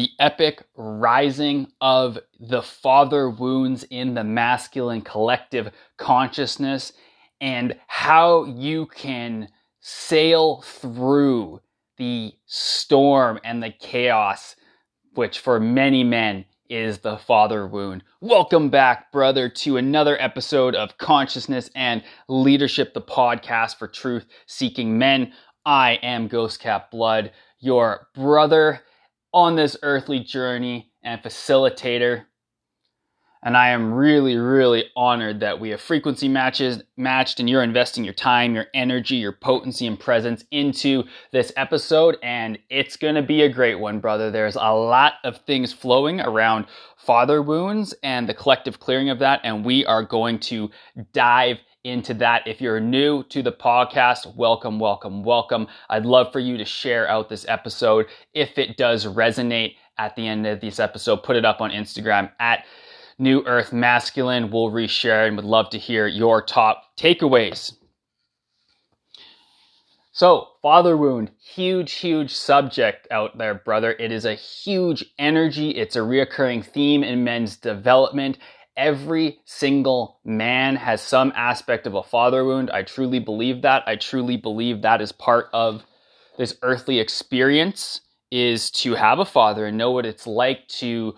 the epic rising of the father wounds in the masculine collective consciousness and how you can sail through the storm and the chaos, which for many men is the father wound. Welcome back, brother, to another episode of Consciousness and Leadership, the podcast for truth seeking men. I am Ghost Cap Blood, your brother on this earthly journey and facilitator. And I am really, really honored that we have frequency matches matched and you're investing your time, your energy, your potency and presence into this episode. And it's to be a great one, brother. There's a lot of things flowing around father wounds and the collective clearing of that. And we are going to dive into that. If you're new to the podcast, welcome, welcome, welcome. I'd love for you to share out this episode. If it does resonate at the end of this episode, put it up on Instagram at New Earth Masculine. We'll reshare and would love to hear your top takeaways. So, father wound, huge, huge subject out there, brother. It is a huge energy. It's a reoccurring theme in men's development. Every single man has some aspect of a father wound. I truly believe that. I truly believe that is part of this earthly experience is to have a father and know what it's like to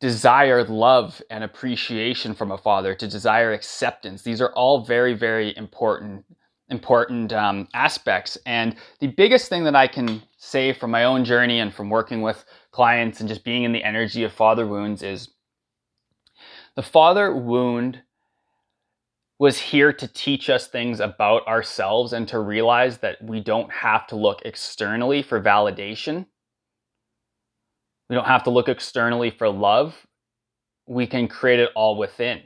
desire love and appreciation from a father, to desire acceptance. These are all very, very important important um, aspects. And the biggest thing that I can say from my own journey and from working with clients and just being in the energy of father wounds is the father wound was here to teach us things about ourselves and to realize that we don't have to look externally for validation we don't have to look externally for love. We can create it all within.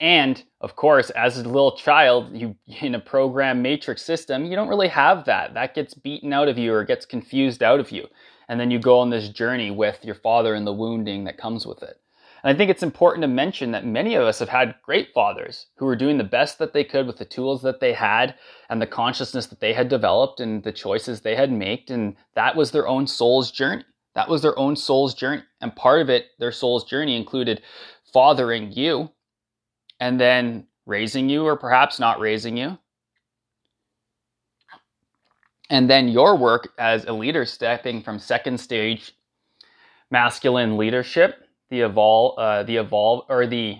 And of course, as a little child, you in a program matrix system, you don't really have that. That gets beaten out of you or gets confused out of you. And then you go on this journey with your father and the wounding that comes with it. And I think it's important to mention that many of us have had great fathers who were doing the best that they could with the tools that they had and the consciousness that they had developed and the choices they had made. And that was their own soul's journey. That was their own soul's journey. And part of it, their soul's journey included fathering you and then raising you or perhaps not raising you. And then your work as a leader stepping from second stage masculine leadership, the evolve, uh, the evolve or the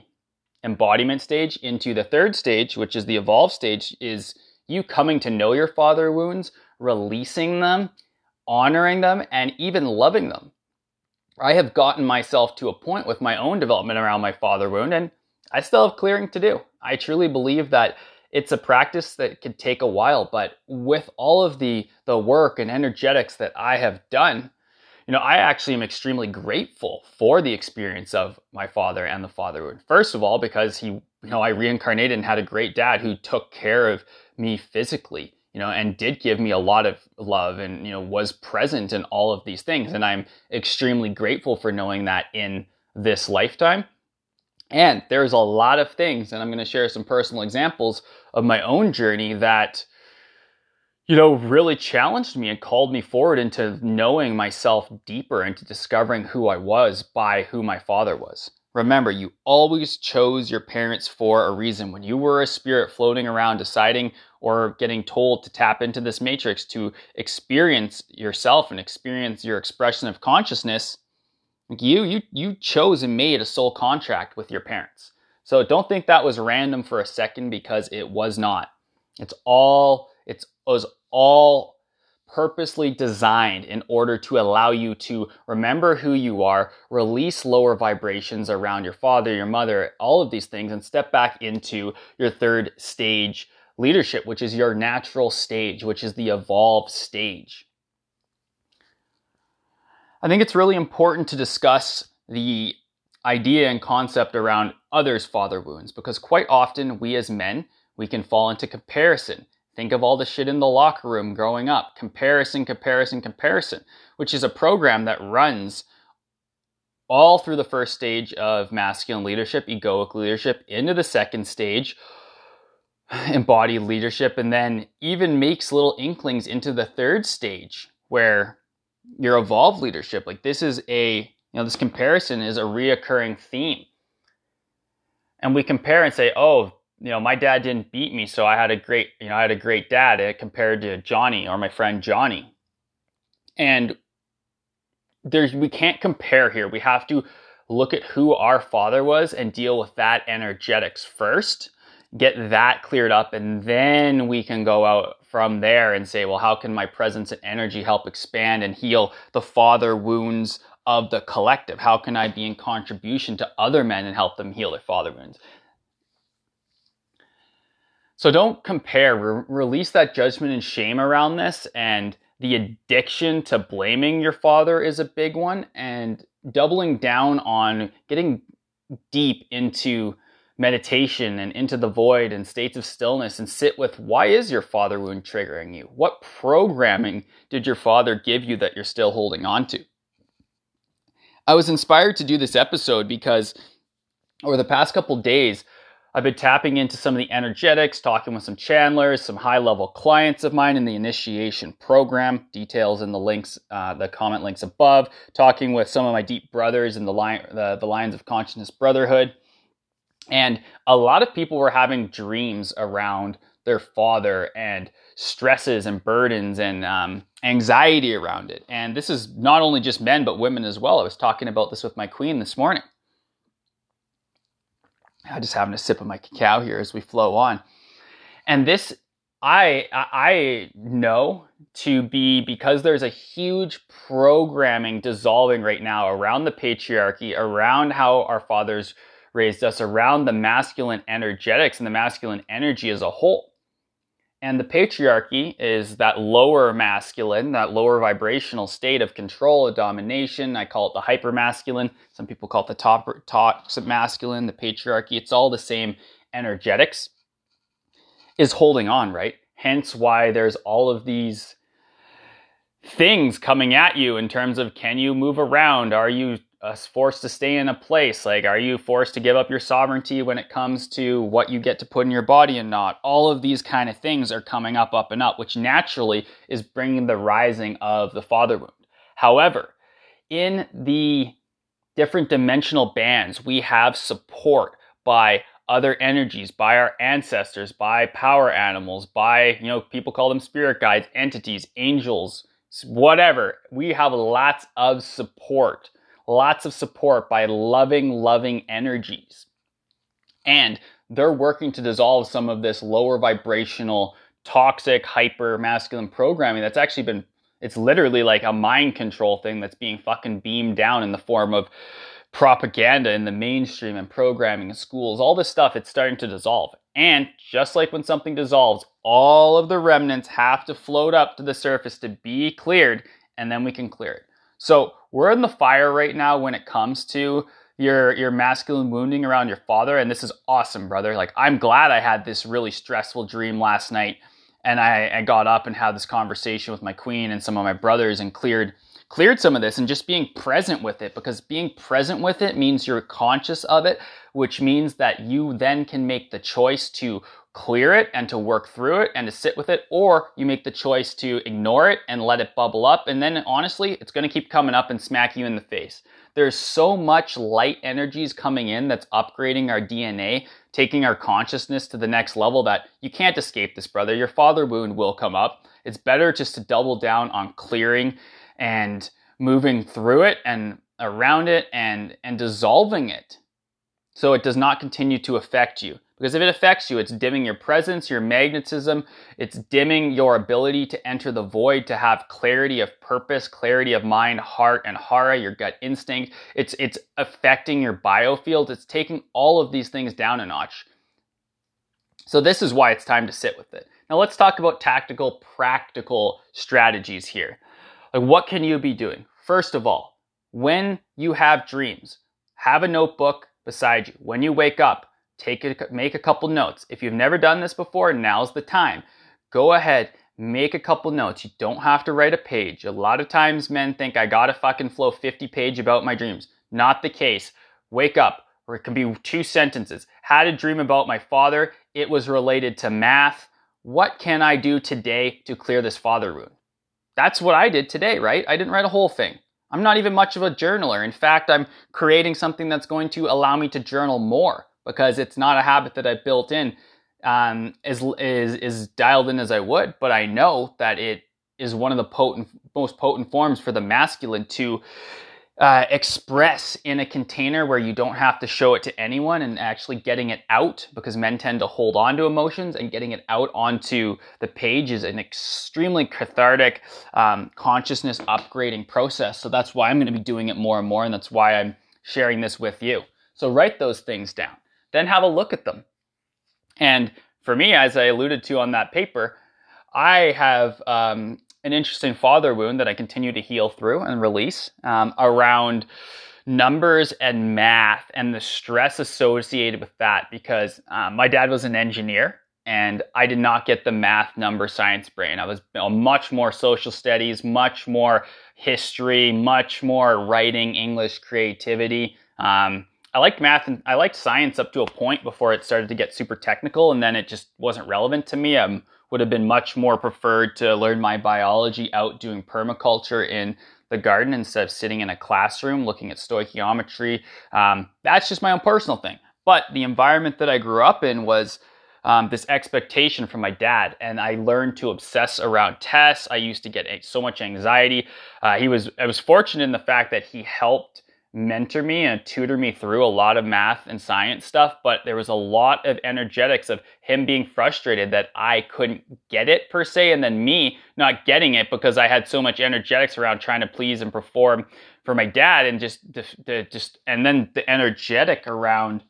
embodiment stage into the third stage, which is the evolve stage, is you coming to know your father wounds, releasing them, honoring them, and even loving them. I have gotten myself to a point with my own development around my father wound, and I still have clearing to do. I truly believe that it's a practice that could take a while, but with all of the the work and energetics that I have done, you know, I actually am extremely grateful for the experience of my father and the fatherhood. First of all, because he, you know, I reincarnated and had a great dad who took care of me physically you know, and did give me a lot of love and, you know, was present in all of these things. And I'm extremely grateful for knowing that in this lifetime. And there's a lot of things, and I'm going to share some personal examples of my own journey that, you know, really challenged me and called me forward into knowing myself deeper into discovering who I was by who my father was. Remember, you always chose your parents for a reason. When you were a spirit floating around deciding or getting told to tap into this matrix to experience yourself and experience your expression of consciousness, you you you chose and made a soul contract with your parents. So don't think that was random for a second because it was not. It's all it was all purposely designed in order to allow you to remember who you are, release lower vibrations around your father, your mother, all of these things, and step back into your third stage leadership, which is your natural stage, which is the evolved stage. I think it's really important to discuss the idea and concept around others' father wounds because quite often we as men, we can fall into comparison Think of all the shit in the locker room growing up. Comparison, comparison, comparison, which is a program that runs all through the first stage of masculine leadership, egoic leadership, into the second stage, embodied leadership, and then even makes little inklings into the third stage where your evolved leadership. Like this is a, you know, this comparison is a reoccurring theme. And we compare and say, oh, you know, my dad didn't beat me, so I had a great, you know, I had a great dad eh, compared to Johnny or my friend Johnny. And there's we can't compare here. We have to look at who our father was and deal with that energetics first, get that cleared up, and then we can go out from there and say, well, how can my presence and energy help expand and heal the father wounds of the collective? How can I be in contribution to other men and help them heal their father wounds? So don't compare, Re- release that judgment and shame around this. And the addiction to blaming your father is a big one. And doubling down on getting deep into meditation and into the void and states of stillness and sit with why is your father wound triggering you? What programming did your father give you that you're still holding on to? I was inspired to do this episode because over the past couple days, I've been tapping into some of the energetics, talking with some channelers, some high level clients of mine in the initiation program. Details in the links, uh, the comment links above. Talking with some of my deep brothers in the line, the, the Lions of Consciousness Brotherhood, and a lot of people were having dreams around their father and stresses and burdens and um, anxiety around it. And this is not only just men but women as well. I was talking about this with my queen this morning. I'm just having a sip of my cacao here as we flow on. And this, I, I know to be because there's a huge programming dissolving right now around the patriarchy, around how our fathers raised us, around the masculine energetics and the masculine energy as a whole. And the patriarchy is that lower masculine, that lower vibrational state of control, of domination. I call it the hypermasculine. Some people call it the top, toxic masculine, the patriarchy. It's all the same energetics, is holding on, right? Hence why there's all of these things coming at you in terms of can you move around? Are you uh, forced to stay in a place? Like, are you forced to give up your sovereignty when it comes to what you get to put in your body and not? All of these kind of things are coming up, up, and up, which naturally is bringing the rising of the father wound. However, in the different dimensional bands, we have support by other energies, by our ancestors, by power animals, by, you know, people call them spirit guides, entities, angels, whatever. We have lots of support lots of support by loving, loving energies. And they're working to dissolve some of this lower vibrational, toxic, hyper masculine programming that's actually been, it's literally like a mind control thing that's being fucking beamed down in the form of propaganda in the mainstream and programming in schools. All this stuff, it's starting to dissolve. And just like when something dissolves, all of the remnants have to float up to the surface to be cleared, and then we can clear it. So we're in the fire right now when it comes to your your masculine wounding around your father, and this is awesome, brother. Like I'm glad I had this really stressful dream last night, and I, I got up and had this conversation with my queen and some of my brothers and cleared cleared some of this and just being present with it because being present with it means you're conscious of it, which means that you then can make the choice to clear it and to work through it and to sit with it, or you make the choice to ignore it and let it bubble up. And then honestly, it's going to keep coming up and smack you in the face. There's so much light energies coming in that's upgrading our DNA, taking our consciousness to the next level that you can't escape this, brother. Your father wound will come up. It's better just to double down on clearing and moving through it and around it and and dissolving it so it does not continue to affect you because if it affects you, it's dimming your presence, your magnetism, it's dimming your ability to enter the void, to have clarity of purpose, clarity of mind, heart, and hara, your gut instinct. It's it's affecting your biofield. It's taking all of these things down a notch. So this is why it's time to sit with it. Now let's talk about tactical, practical strategies here. Like what can you be doing? First of all, when you have dreams, have a notebook beside you. When you wake up, take a, make a couple notes. If you've never done this before, now's the time. Go ahead, make a couple notes. You don't have to write a page. A lot of times men think I gotta fucking flow 50 page about my dreams. Not the case. Wake up, or it can be two sentences. Had a dream about my father. It was related to math. What can I do today to clear this father wound? That's what I did today, right? I didn't write a whole thing. I'm not even much of a journaler. In fact, I'm creating something that's going to allow me to journal more because it's not a habit that I built in um, as is is dialed in as I would. But I know that it is one of the potent, most potent forms for the masculine to uh, express in a container where you don't have to show it to anyone and actually getting it out because men tend to hold on to emotions and getting it out onto the page is an extremely cathartic um, consciousness upgrading process. So that's why I'm going to be doing it more and more. And that's why I'm sharing this with you. So write those things down, then have a look at them. And for me, as I alluded to on that paper, I have um, an interesting father wound that I continue to heal through and release um, around numbers and math and the stress associated with that because um, my dad was an engineer and I did not get the math number science brain. I was you know, much more social studies, much more history, much more writing, English, creativity. Um, I liked math and I liked science up to a point before it started to get super technical, and then it just wasn't relevant to me. I'm would have been much more preferred to learn my biology out doing permaculture in the garden instead of sitting in a classroom looking at stoichiometry. Um, that's just my own personal thing. But the environment that I grew up in was um, this expectation from my dad, and I learned to obsess around tests. I used to get so much anxiety. Uh, he was I was fortunate in the fact that he helped mentor me and tutor me through a lot of math and science stuff, but there was a lot of energetics of him being frustrated that I couldn't get it per se, and then me not getting it because I had so much energetics around trying to please and perform for my dad, and just the, the just and then the energetic around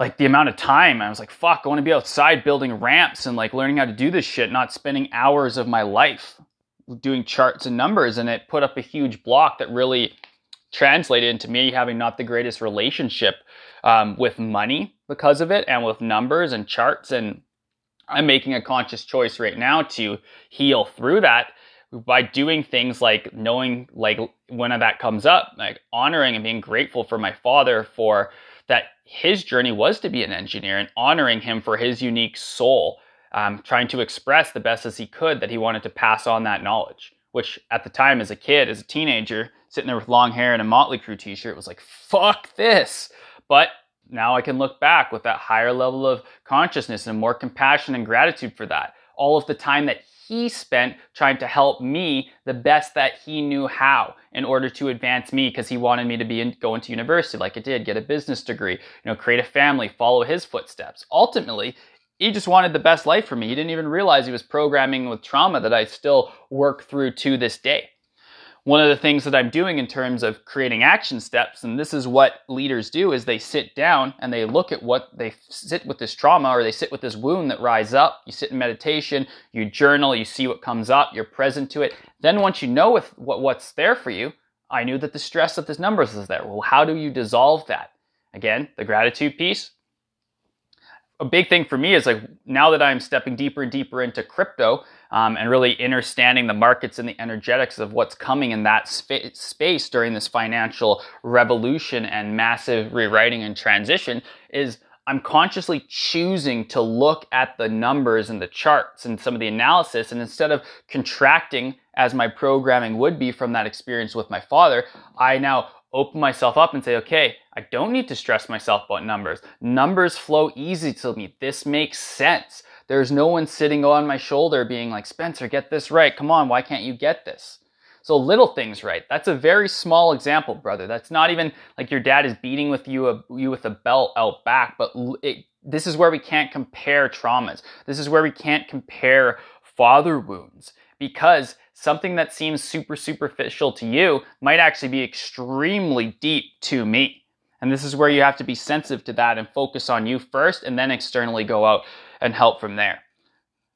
like the amount of time. I was like, fuck, I want to be outside building ramps and like learning how to do this shit, not spending hours of my life doing charts and numbers, and it put up a huge block that really translated into me having not the greatest relationship um, with money because of it and with numbers and charts. And I'm making a conscious choice right now to heal through that by doing things like knowing, like when that comes up, like honoring and being grateful for my father for that his journey was to be an engineer and honoring him for his unique soul, um, trying to express the best as he could that he wanted to pass on that knowledge, which at the time as a kid, as a teenager, sitting there with long hair and a Motley Crue t-shirt was like, fuck this. But now I can look back with that higher level of consciousness and more compassion and gratitude for that. All of the time that he spent trying to help me the best that he knew how in order to advance me because he wanted me to be in, go into university like I did, get a business degree, you know, create a family, follow his footsteps. Ultimately, he just wanted the best life for me. He didn't even realize he was programming with trauma that I still work through to this day one of the things that I'm doing in terms of creating action steps, and this is what leaders do, is they sit down and they look at what they sit with this trauma or they sit with this wound that rise up. You sit in meditation, you journal, you see what comes up, you're present to it. Then once you know with what, what's there for you, I knew that the stress of this numbers is there. Well, how do you dissolve that? Again, the gratitude piece. A big thing for me is like now that I'm stepping deeper and deeper into crypto, um, and really understanding the markets and the energetics of what's coming in that sp- space during this financial revolution and massive rewriting and transition is I'm consciously choosing to look at the numbers and the charts and some of the analysis. And instead of contracting as my programming would be from that experience with my father, I now open myself up and say, okay, I don't need to stress myself about numbers. Numbers flow easy to me. This makes sense. There's no one sitting on my shoulder being like, Spencer, get this right. Come on, why can't you get this? So little things right. That's a very small example, brother. That's not even like your dad is beating with you a, you with a belt out back, but it, this is where we can't compare traumas. This is where we can't compare father wounds because something that seems super superficial to you might actually be extremely deep to me. And this is where you have to be sensitive to that and focus on you first and then externally go out and help from there.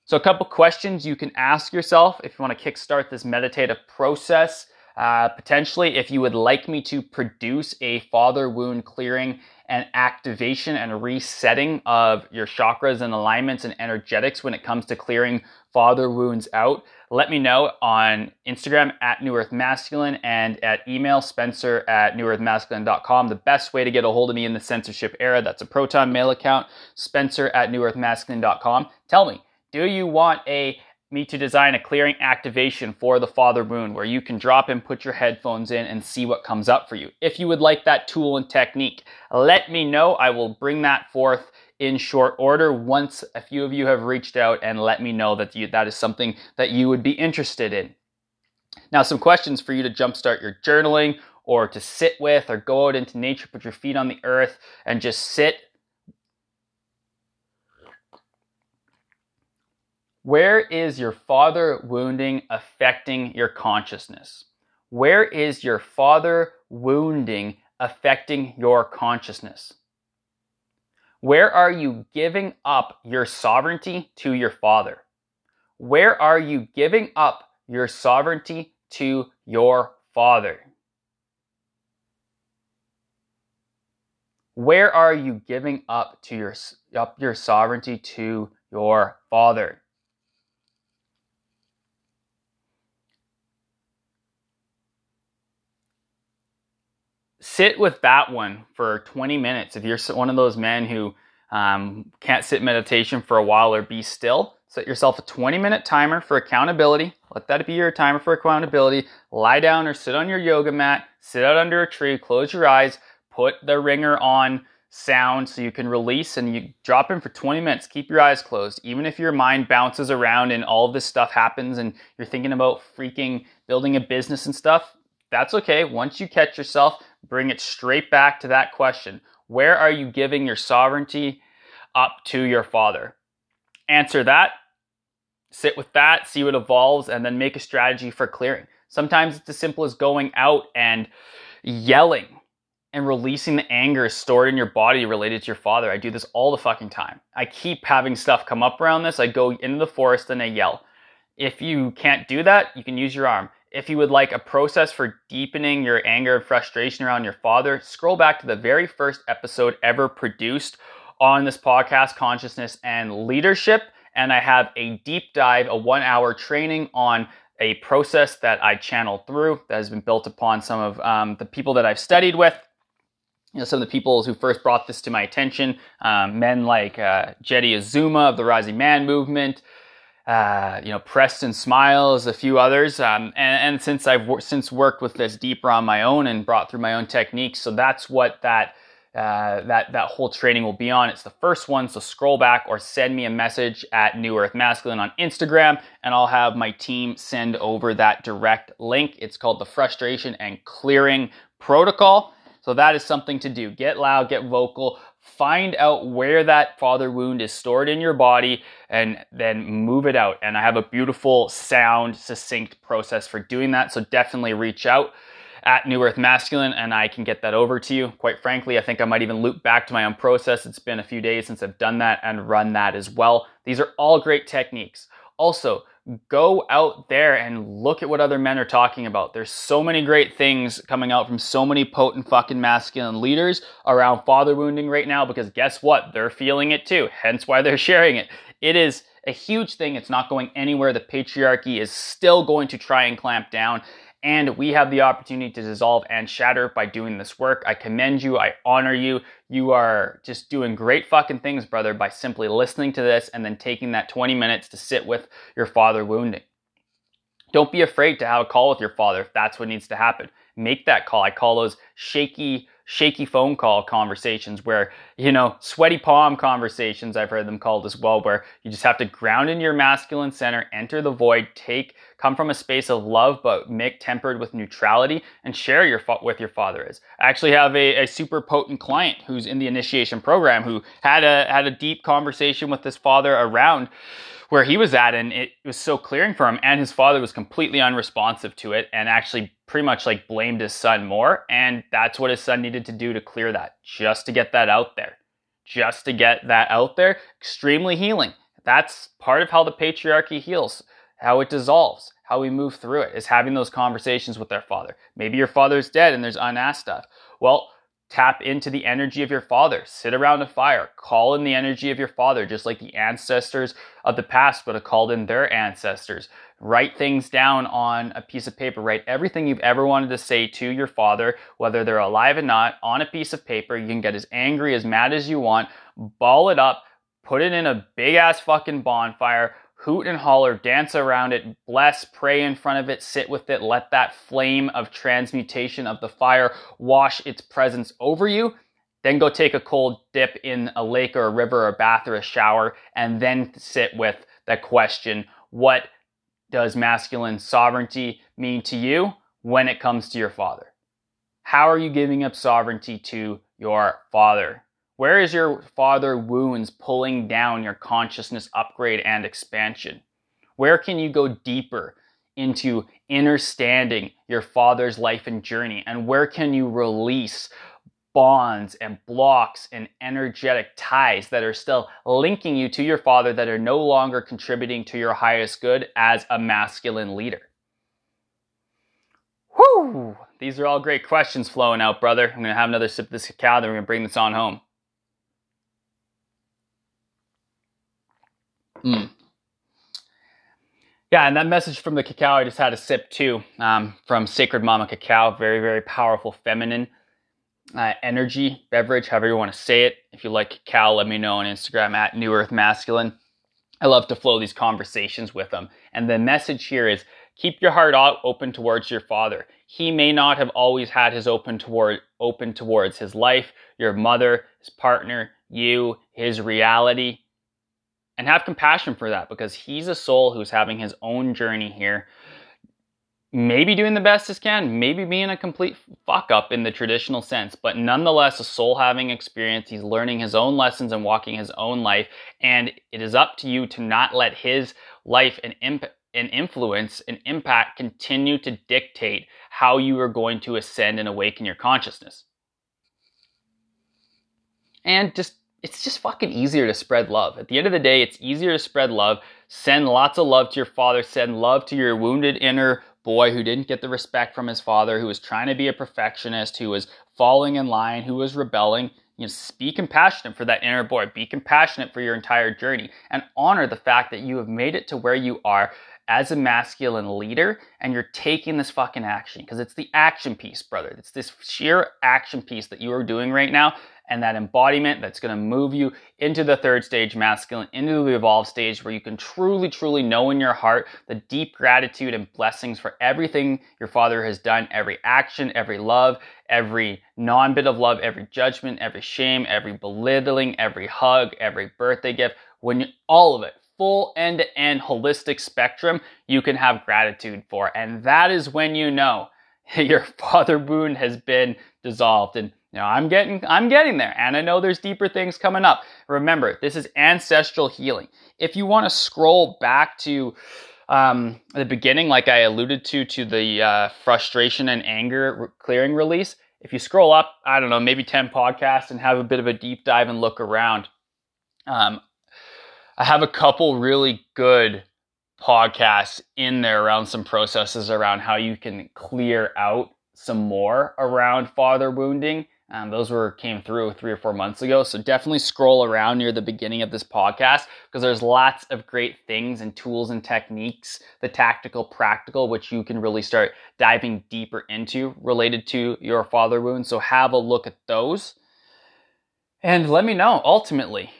So, a couple questions you can ask yourself if you want to kickstart this meditative process. Uh, potentially, if you would like me to produce a father wound clearing and activation and resetting of your chakras and alignments and energetics when it comes to clearing father wounds out, let me know on Instagram at New Earth Masculine and at email spencer at newearthmasculine.com. The best way to get a hold of me in the censorship era, that's a Proton mail account, spencer at newearthmasculine.com. Tell me, do you want a me to design a clearing activation for the father wound where you can drop in, put your headphones in, and see what comes up for you. If you would like that tool and technique, let me know. I will bring that forth in short order once a few of you have reached out and let me know that you, that is something that you would be interested in. Now, some questions for you to jumpstart your journaling or to sit with or go out into nature, put your feet on the earth and just sit Where is your father wounding affecting your consciousness? Where is your father wounding affecting your consciousness? Where are you giving up your sovereignty to your father? Where are you giving up your sovereignty to your father? Where are you giving up to your up your sovereignty to your father? Sit with that one for 20 minutes. If you're one of those men who um, can't sit meditation for a while or be still, set yourself a 20 minute timer for accountability. Let that be your timer for accountability. Lie down or sit on your yoga mat, sit out under a tree, close your eyes, put the ringer on sound so you can release and you drop in for 20 minutes. Keep your eyes closed. Even if your mind bounces around and all this stuff happens and you're thinking about freaking building a business and stuff, that's okay. Once you catch yourself, bring it straight back to that question Where are you giving your sovereignty up to your Father? Answer that, sit with that, see what evolves, and then make a strategy for clearing. Sometimes it's as simple as going out and yelling and releasing the anger stored in your body related to your father. I do this all the fucking time. I keep having stuff come up around this. I go into the forest and I yell. If you can't do that, you can use your arm. If you would like a process for deepening your anger and frustration around your father, scroll back to the very first episode ever produced on this podcast, Consciousness and Leadership. And I have a deep dive, a one hour training on a process that I channeled through that has been built upon some of um, the people that I've studied with. You know, some of the people who first brought this to my attention, um, men like uh, Jeddy Azuma of the Rising Man movement, uh, you know, Preston Smiles, a few others. Um, and, and, since I've w- since worked with this deeper on my own and brought through my own techniques, so that's what that uh, that that whole training will be on. It's the first one, so scroll back or send me a message at New Earth Masculine on Instagram, and I'll have my team send over that direct link. It's called the Frustration and Clearing Protocol. So that is something to do. Get loud, get vocal, find out where that father wound is stored in your body and then move it out. And I have a beautiful, sound, succinct process for doing that. So definitely reach out at New Earth Masculine and I can get that over to you. Quite frankly, I think I might even loop back to my own process. It's been a few days since I've done that and run that as well. These are all great techniques. Also, go out there and look at what other men are talking about. There's so many great things coming out from so many potent fucking masculine leaders around father wounding right now because guess what? They're feeling it too. Hence why they're sharing it. It is a huge thing. It's not going anywhere. The patriarchy is still going to try and clamp down. And we have the opportunity to dissolve and shatter by doing this work. I commend you. I honor you. You are just doing great fucking things, brother, by simply listening to this and then taking that 20 minutes to sit with your father wounding. Don't be afraid to have a call with your father if that's what needs to happen. Make that call. I call those shaky shaky phone call conversations where, you know, sweaty palm conversations, I've heard them called as well, where you just have to ground in your masculine center, enter the void, take, come from a space of love, but make tempered with neutrality and share your with your father is. I actually have a, a super potent client who's in the initiation program who had a, had a deep conversation with his father around where he was at and it was so clearing for him and his father was completely unresponsive to it and actually pretty much like blamed his son more and that's what his son needed to do to clear that just to get that out there. Just to get that out there extremely healing. That's part of how the patriarchy heals how it dissolves how we move through it is having those conversations with their father. Maybe your father's dead and there's unasked stuff well Tap into the energy of your father. Sit around a fire. Call in the energy of your father, just like the ancestors of the past would have called in their ancestors. Write things down on a piece of paper. Write everything you've ever wanted to say to your father, whether they're alive or not, on a piece of paper. You can get as angry, as mad as you want. Ball it up. Put it in a big ass fucking bonfire hoot and holler, dance around it, bless, pray in front of it, sit with it, let that flame of transmutation of the fire wash its presence over you. Then go take a cold dip in a lake or a river or a bath or a shower, and then sit with the question what does masculine sovereignty mean to you when it comes to your father? How are you giving up sovereignty to your father? Where is your father wounds pulling down your consciousness upgrade and expansion? Where can you go deeper into understanding your father's life and journey? And where can you release bonds and blocks and energetic ties that are still linking you to your father that are no longer contributing to your highest good as a masculine leader? Whew! These are all great questions flowing out, brother. I'm going to have another sip of this cacao, then we're going to bring this on home. Mm. Yeah, and that message from the cacao, I just had a sip too um, from Sacred Mama Cacao. Very, very powerful feminine uh, energy beverage, however you want to say it. If you like cacao, let me know on Instagram at New Earth Masculine. I love to flow these conversations with them. And the message here is keep your heart open towards your father. He may not have always had his open toward open towards his life, your mother, his partner, you, his reality. And have compassion for that because he's a soul who's having his own journey here. Maybe doing the best as can, maybe being a complete fuck up in the traditional sense, but nonetheless a soul having experience. He's learning his own lessons and walking his own life. And it is up to you to not let his life and impact and influence and impact continue to dictate how you are going to ascend and awaken your consciousness. And just it's just fucking easier to spread love. At the end of the day, it's easier to spread love. Send lots of love to your father. Send love to your wounded inner boy who didn't get the respect from his father, who was trying to be a perfectionist, who was falling in line, who was rebelling. You know, be compassionate for that inner boy. Be compassionate for your entire journey and honor the fact that you have made it to where you are as a masculine leader and you're taking this fucking action because it's the action piece, brother. It's this sheer action piece that you are doing right now and that embodiment that's going to move you into the third stage masculine, into the evolved stage where you can truly, truly know in your heart the deep gratitude and blessings for everything your father has done, every action, every love, every non bit of love, every judgment, every shame, every belittling, every hug, every birthday gift. When you, all of it, full end to end holistic spectrum you can have gratitude for. And that is when you know your father wound has been dissolved. And know, I'm getting I'm getting there. And I know there's deeper things coming up. Remember, this is ancestral healing. If you want to scroll back to um, the beginning, like I alluded to, to the uh, frustration and anger clearing release, if you scroll up, I don't know, maybe 10 podcasts and have a bit of a deep dive and look around, um, I have a couple really good podcasts in there around some processes around how you can clear out some more around father wounding. Um, those were came through three or four months ago. So definitely scroll around near the beginning of this podcast because there's lots of great things and tools and techniques, the tactical, practical, which you can really start diving deeper into related to your father wound. So have a look at those. And let me know ultimately,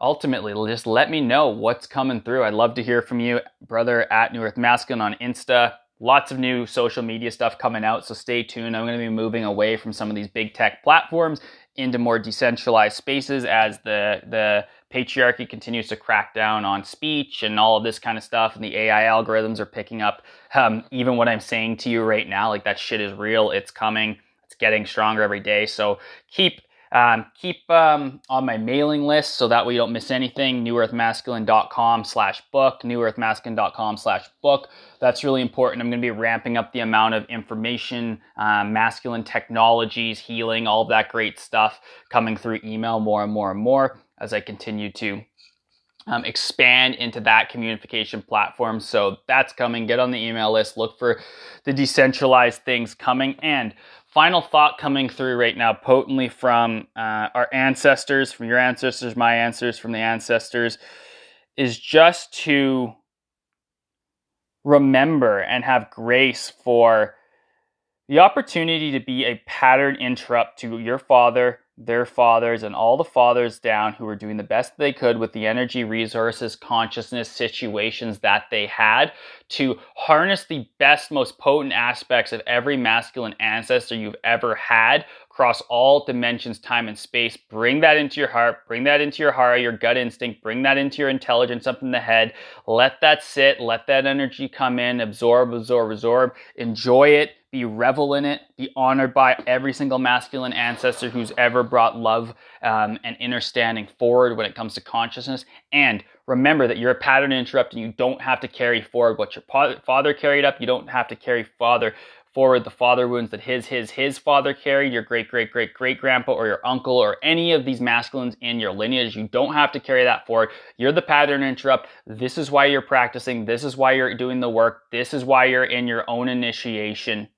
ultimately, just let me know what's coming through. I'd love to hear from you, brother at New Earth Masculine on Insta. Lots of new social media stuff coming out, so stay tuned. I'm going to be moving away from some of these big tech platforms into more decentralized spaces as the the patriarchy continues to crack down on speech and all of this kind of stuff, and the AI algorithms are picking up um, even what I'm saying to you right now. Like that shit is real. It's coming. It's getting stronger every day. So keep um, keep um, on my mailing list so that way you don't miss anything. NewEarthMasculine.com slash book, NewEarthMasculine.com slash book. That's really important. I'm going to be ramping up the amount of information, um, masculine technologies, healing, all that great stuff coming through email more and more and more as I continue to um, expand into that communication platform. So that's coming. Get on the email list. Look for the decentralized things coming. And final thought coming through right now, potently from uh, our ancestors, from your ancestors, my ancestors, from the ancestors, is just to remember and have grace for the opportunity to be a pattern interrupt to your father, their fathers and all the fathers down who were doing the best they could with the energy, resources, consciousness, situations that they had to harness the best, most potent aspects of every masculine ancestor you've ever had across all dimensions, time, and space. Bring that into your heart, bring that into your heart, your gut instinct, bring that into your intelligence up in the head. Let that sit, let that energy come in, absorb, absorb, absorb, enjoy it be revel in it, be honored by every single masculine ancestor who's ever brought love um, and understanding forward when it comes to consciousness. And remember that you're a pattern interrupt and you don't have to carry forward what your father carried up. You don't have to carry father forward the father wounds that his his his father carried your great great great great grandpa or your uncle or any of these masculines in your lineage. You don't have to carry that forward. You're the pattern interrupt. This is why you're practicing. This is why you're doing the work. This is why you're in your own initiation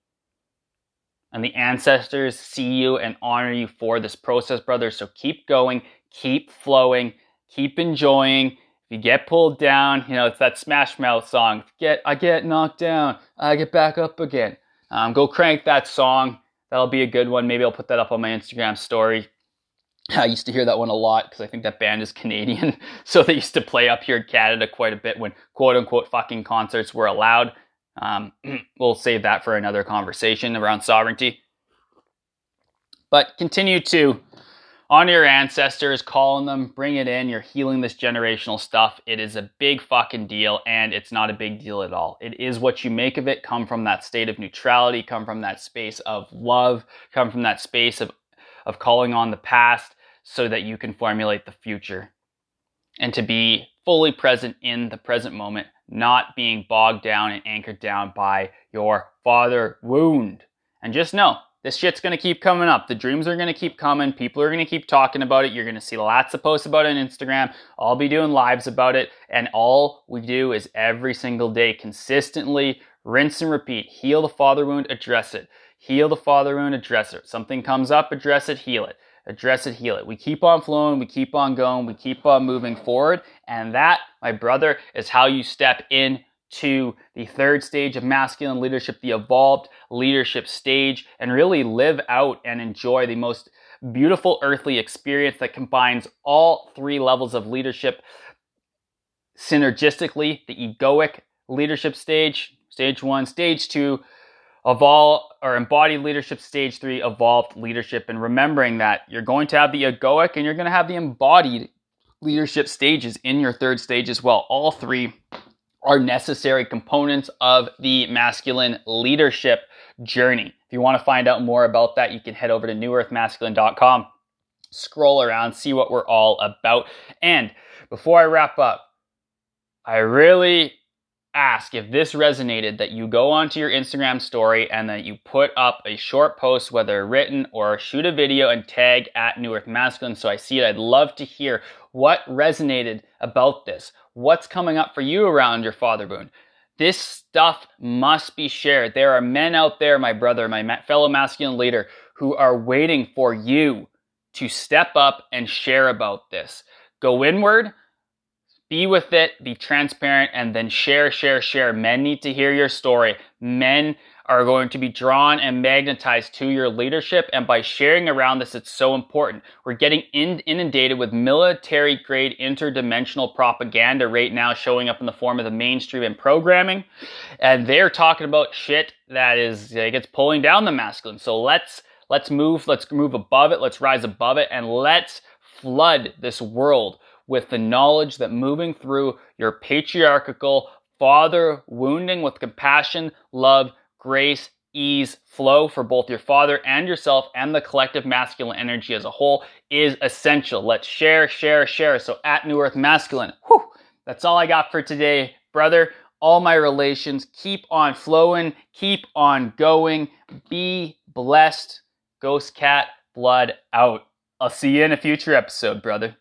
and the ancestors see you and honor you for this process, brother. So keep going, keep flowing, keep enjoying. If you get pulled down, you know, it's that Smash Mouth song. Get I get knocked down, I get back up again. Um, go crank that song. That'll be a good one. Maybe I'll put that up on my Instagram story. I used to hear that one a lot because I think that band is Canadian. So they used to play up here in Canada quite a bit when quote unquote fucking concerts were allowed. Um, we'll save that for another conversation around sovereignty. But continue to honor your ancestors, call on them, bring it in. You're healing this generational stuff. It is a big fucking deal, and it's not a big deal at all. It is what you make of it. Come from that state of neutrality, come from that space of love, come from that space of, of calling on the past so that you can formulate the future. And to be fully present in the present moment not being bogged down and anchored down by your father wound. And just know, this shit's gonna keep coming up. The dreams are gonna keep coming. People are gonna keep talking about it. You're gonna see lots of posts about it on Instagram. I'll be doing lives about it. And all we do is every single day, consistently rinse and repeat. Heal the father wound, address it. Heal the father wound, address it. Something comes up, address it, heal it. Address it, heal it. We keep on flowing, we keep on going, we keep on moving forward. And that, my brother, is how you step in to the third stage of masculine leadership, the evolved leadership stage, and really live out and enjoy the most beautiful earthly experience that combines all three levels of leadership synergistically the egoic leadership stage, stage one, stage two, evolve or embodied leadership stage three, evolved leadership, and remembering that you're going to have the egoic and you're going to have the embodied leadership stages in your third stage as well. All three are necessary components of the masculine leadership journey. If you want to find out more about that, you can head over to newearthmasculine.com, scroll around, see what we're all about. And before I wrap up, I really ask if this resonated that you go onto your Instagram story and that you put up a short post, whether written or shoot a video and tag at New Earth Masculine so I see it. I'd love to hear what resonated about this. What's coming up for you around your father wound? This stuff must be shared. There are men out there, my brother, my fellow masculine leader, who are waiting for you to step up and share about this. Go inward, be with it, be transparent, and then share, share, share. Men need to hear your story. Men are going to be drawn and magnetized to your leadership. And by sharing around this, it's so important. We're getting inundated with military grade interdimensional propaganda right now showing up in the form of the mainstream and programming. And they're talking about shit that is, like, it's pulling down the masculine. So let's, let's move, let's move above it. Let's rise above it and let's flood this world with the knowledge that moving through your patriarchal father wounding with compassion, love, grace, ease, flow for both your father and yourself and the collective masculine energy as a whole is essential. Let's share, share, share. So at New Earth Masculine, whew, that's all I got for today, brother. All my relations keep on flowing, keep on going. Be blessed. Ghost Cat, blood out. I'll see you in a future episode, brother.